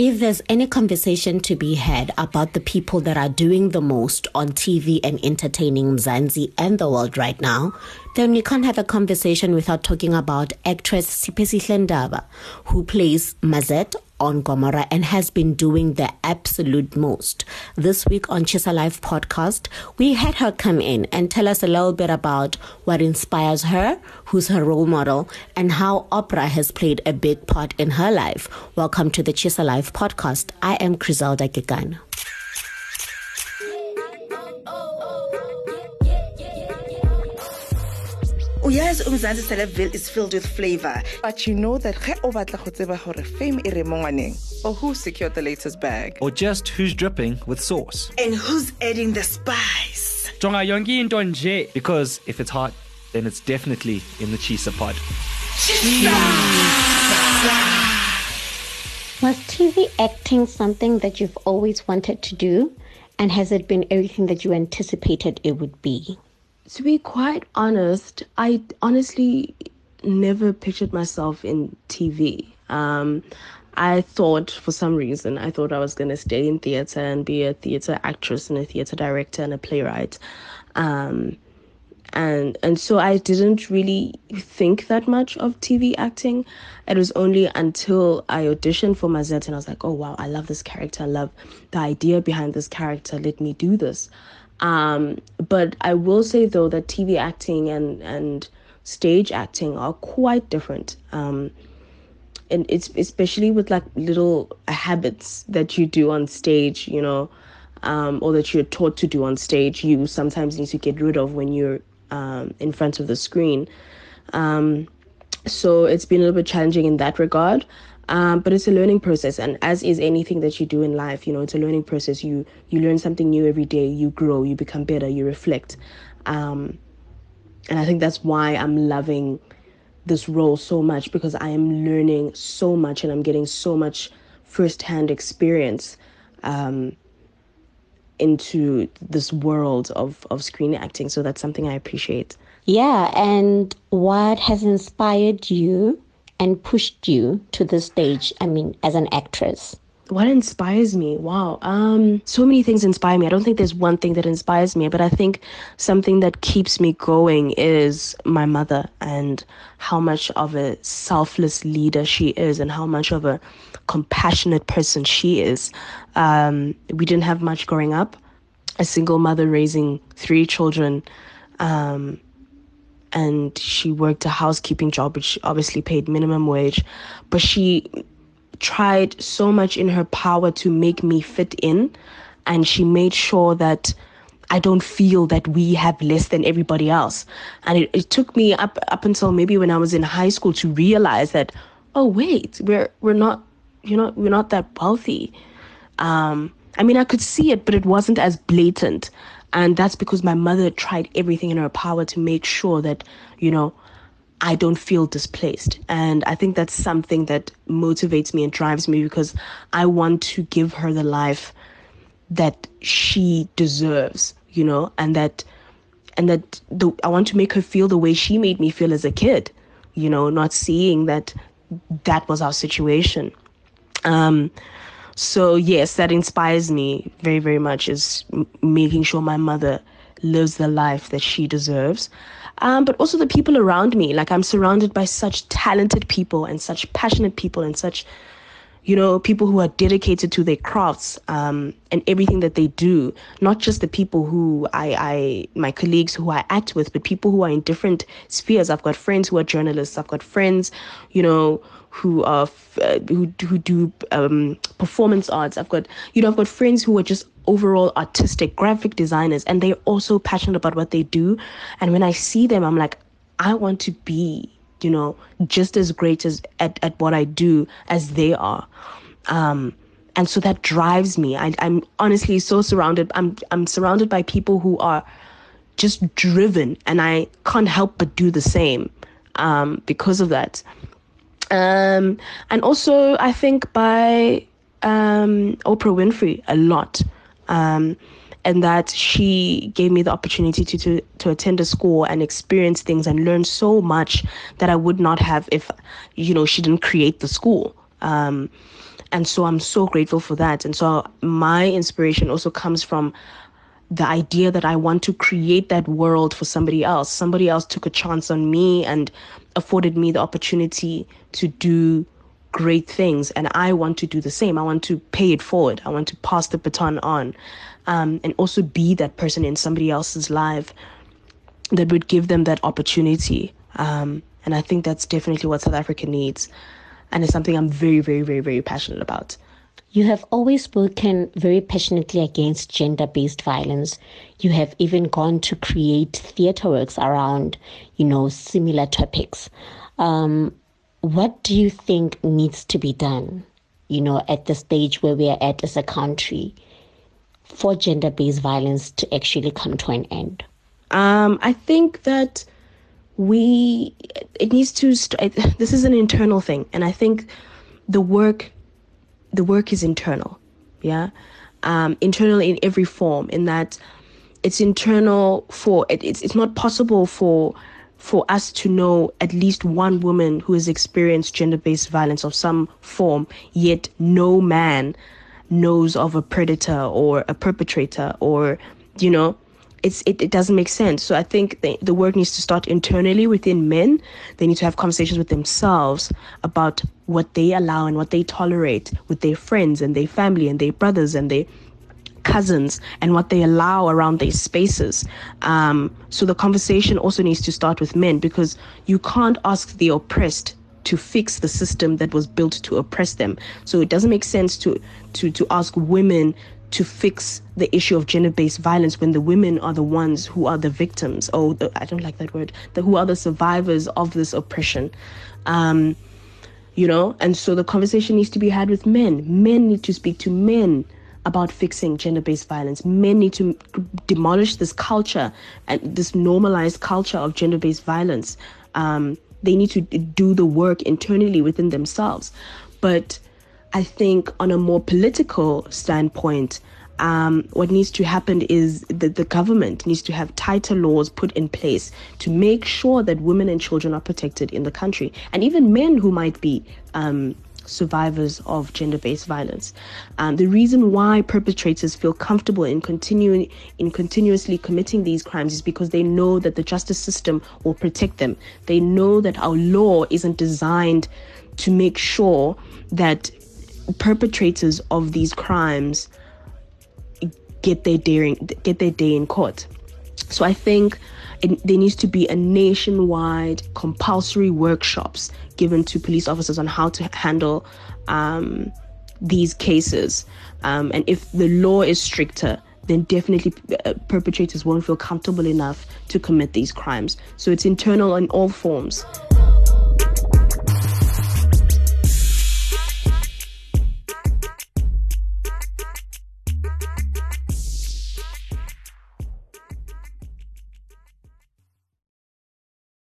if there's any conversation to be had about the people that are doing the most on TV and entertaining Mzansi and the world right now, then we can't have a conversation without talking about actress Siphesihle Ndaba, who plays Mazette on Gomora and has been doing the absolute most. This week on Chisa Life podcast, we had her come in and tell us a little bit about what inspires her, who's her role model, and how Oprah has played a big part in her life. Welcome to the Chisa Life podcast. I am Griselda Gigan. Yes, umzansi celebville is filled with flavor but you know that ge o batla go tseba gore fame e re mo or who secured the latest bag or just who's dripping with sauce. and who's adding the spice jonga yonke into nje Because if it's hot, then it's definitely in the Chisa pod. Was TV acting something that you've always wanted to do? And has it been everything that you anticipated it would be? To be quite honest, I honestly never pictured myself in TV. Um, I thought, for some reason, I thought I was going to stay in theater and be a theater actress and a theater director and a playwright. Um, and and so I didn't really think that much of TV acting. It was only until I auditioned for Mazette and I was like, oh wow, I love this character. I love the idea behind this character. Let me do this. Um, but I will say though that TV acting and and stage acting are quite different. Um, and it's especially with like little habits that you do on stage, you know, um, or that you're taught to do on stage. You sometimes need to get rid of when you're um, in front of the screen. Um, so it's been a little bit challenging in that regard. Um, but it's a learning process, and as is anything that you do in life, you know, it's a learning process. You you learn something new every day. You grow. You become better. You reflect. Um, and I think that's why I'm loving this role so much because I am learning so much and I'm getting so much firsthand experience um, into this world of, of screen acting. So that's something I appreciate. Yeah, and what has inspired you and pushed you to this stage? I mean, as an actress. What inspires me? Wow. Um, so many things inspire me. I don't think there's one thing that inspires me, but I think something that keeps me going is my mother and how much of a selfless leader she is and how much of a compassionate person she is. Um, we didn't have much growing up. A single mother raising three children. Um, and she worked a housekeeping job, which obviously paid minimum wage. But she tried so much in her power to make me fit in, and she made sure that I don't feel that we have less than everybody else. And it, it took me up up until maybe when I was in high school to realize that, oh wait, we're we're not you know we're not that wealthy. Um, I mean, I could see it, but it wasn't as blatant. And that's because my mother tried everything in her power to make sure that, you know, I don't feel displaced. And I think that's something that motivates me and drives me because I want to give her the life that she deserves, you know, and that and that the, I want to make her feel the way she made me feel as a kid, you know, not seeing that that was our situation. Um, so yes, that inspires me very, very much. Is m- making sure my mother lives the life that she deserves, um, but also the people around me. Like I'm surrounded by such talented people and such passionate people and such, you know, people who are dedicated to their crafts um, and everything that they do. Not just the people who I, I, my colleagues who I act with, but people who are in different spheres. I've got friends who are journalists. I've got friends, you know, who are uh, who who do um, performance arts. I've got you know I've got friends who are just overall artistic graphic designers, and they're also passionate about what they do. And when I see them, I'm like, I want to be you know just as great as at, at what I do as they are. Um, and so that drives me. I, I'm honestly so surrounded. I'm I'm surrounded by people who are just driven, and I can't help but do the same um, because of that. Um, and also, I think by um, Oprah Winfrey a lot. Um, and that she gave me the opportunity to, to to attend a school and experience things and learn so much that I would not have if you know she didn't create the school. Um, And so I'm so grateful for that. And so my inspiration also comes from the idea that I want to create that world for somebody else. Somebody else took a chance on me and afforded me the opportunity to do great things. And I want to do the same. I want to pay it forward. I want to pass the baton on um, and also be that person in somebody else's life that would give them that opportunity. Um, and I think that's definitely what South Africa needs. And it's something I'm very, very, very, very passionate about. You have always spoken very passionately against gender based violence. You have even gone to create theatre works around, you know, similar topics. Um, what do you think needs to be done, you know, at the stage where we are at as a country for gender based violence to actually come to an end? Um, I think that we it needs to st- this is an internal thing and i think the work the work is internal yeah? Um internal in every form in that it's internal for it, it's it's not possible for for us to know at least one woman who has experienced gender-based violence of some form yet no man knows of a predator or a perpetrator or you know it's it, it doesn't make sense. So I think the, the work needs to start internally within men. They need to have conversations with themselves about what they allow and what they tolerate with their friends and their family and their brothers and their cousins and what they allow around their spaces. Um, so the conversation also needs to start with men because you can't ask the oppressed to fix the system that was built to oppress them. So it doesn't make sense to to to ask women to fix the issue of gender-based violence when the women are the ones who are the victims or I don't like that word the, who are the survivors of this oppression. Um, you know and so the conversation needs to be had with men. Men need to speak to men about fixing gender-based violence. Men need to demolish this culture and this normalized culture of gender-based violence. Um, they need to do the work internally within themselves. But I think on a more political standpoint, um, what needs to happen is that the government needs to have tighter laws put in place to make sure that women and children are protected in the country, and even men who might be um, survivors of gender-based violence. Um, the reason why perpetrators feel comfortable in continuing in continuously committing these crimes is because they know that the justice system will protect them. They know that our law isn't designed to make sure that perpetrators of these crimes get their day in, get their day in court. So I think it, there needs to be a nationwide compulsory workshops given to police officers on how to handle um, these cases. Um, and if the law is stricter, then definitely uh, perpetrators won't feel comfortable enough to commit these crimes. So it's internal in all forms.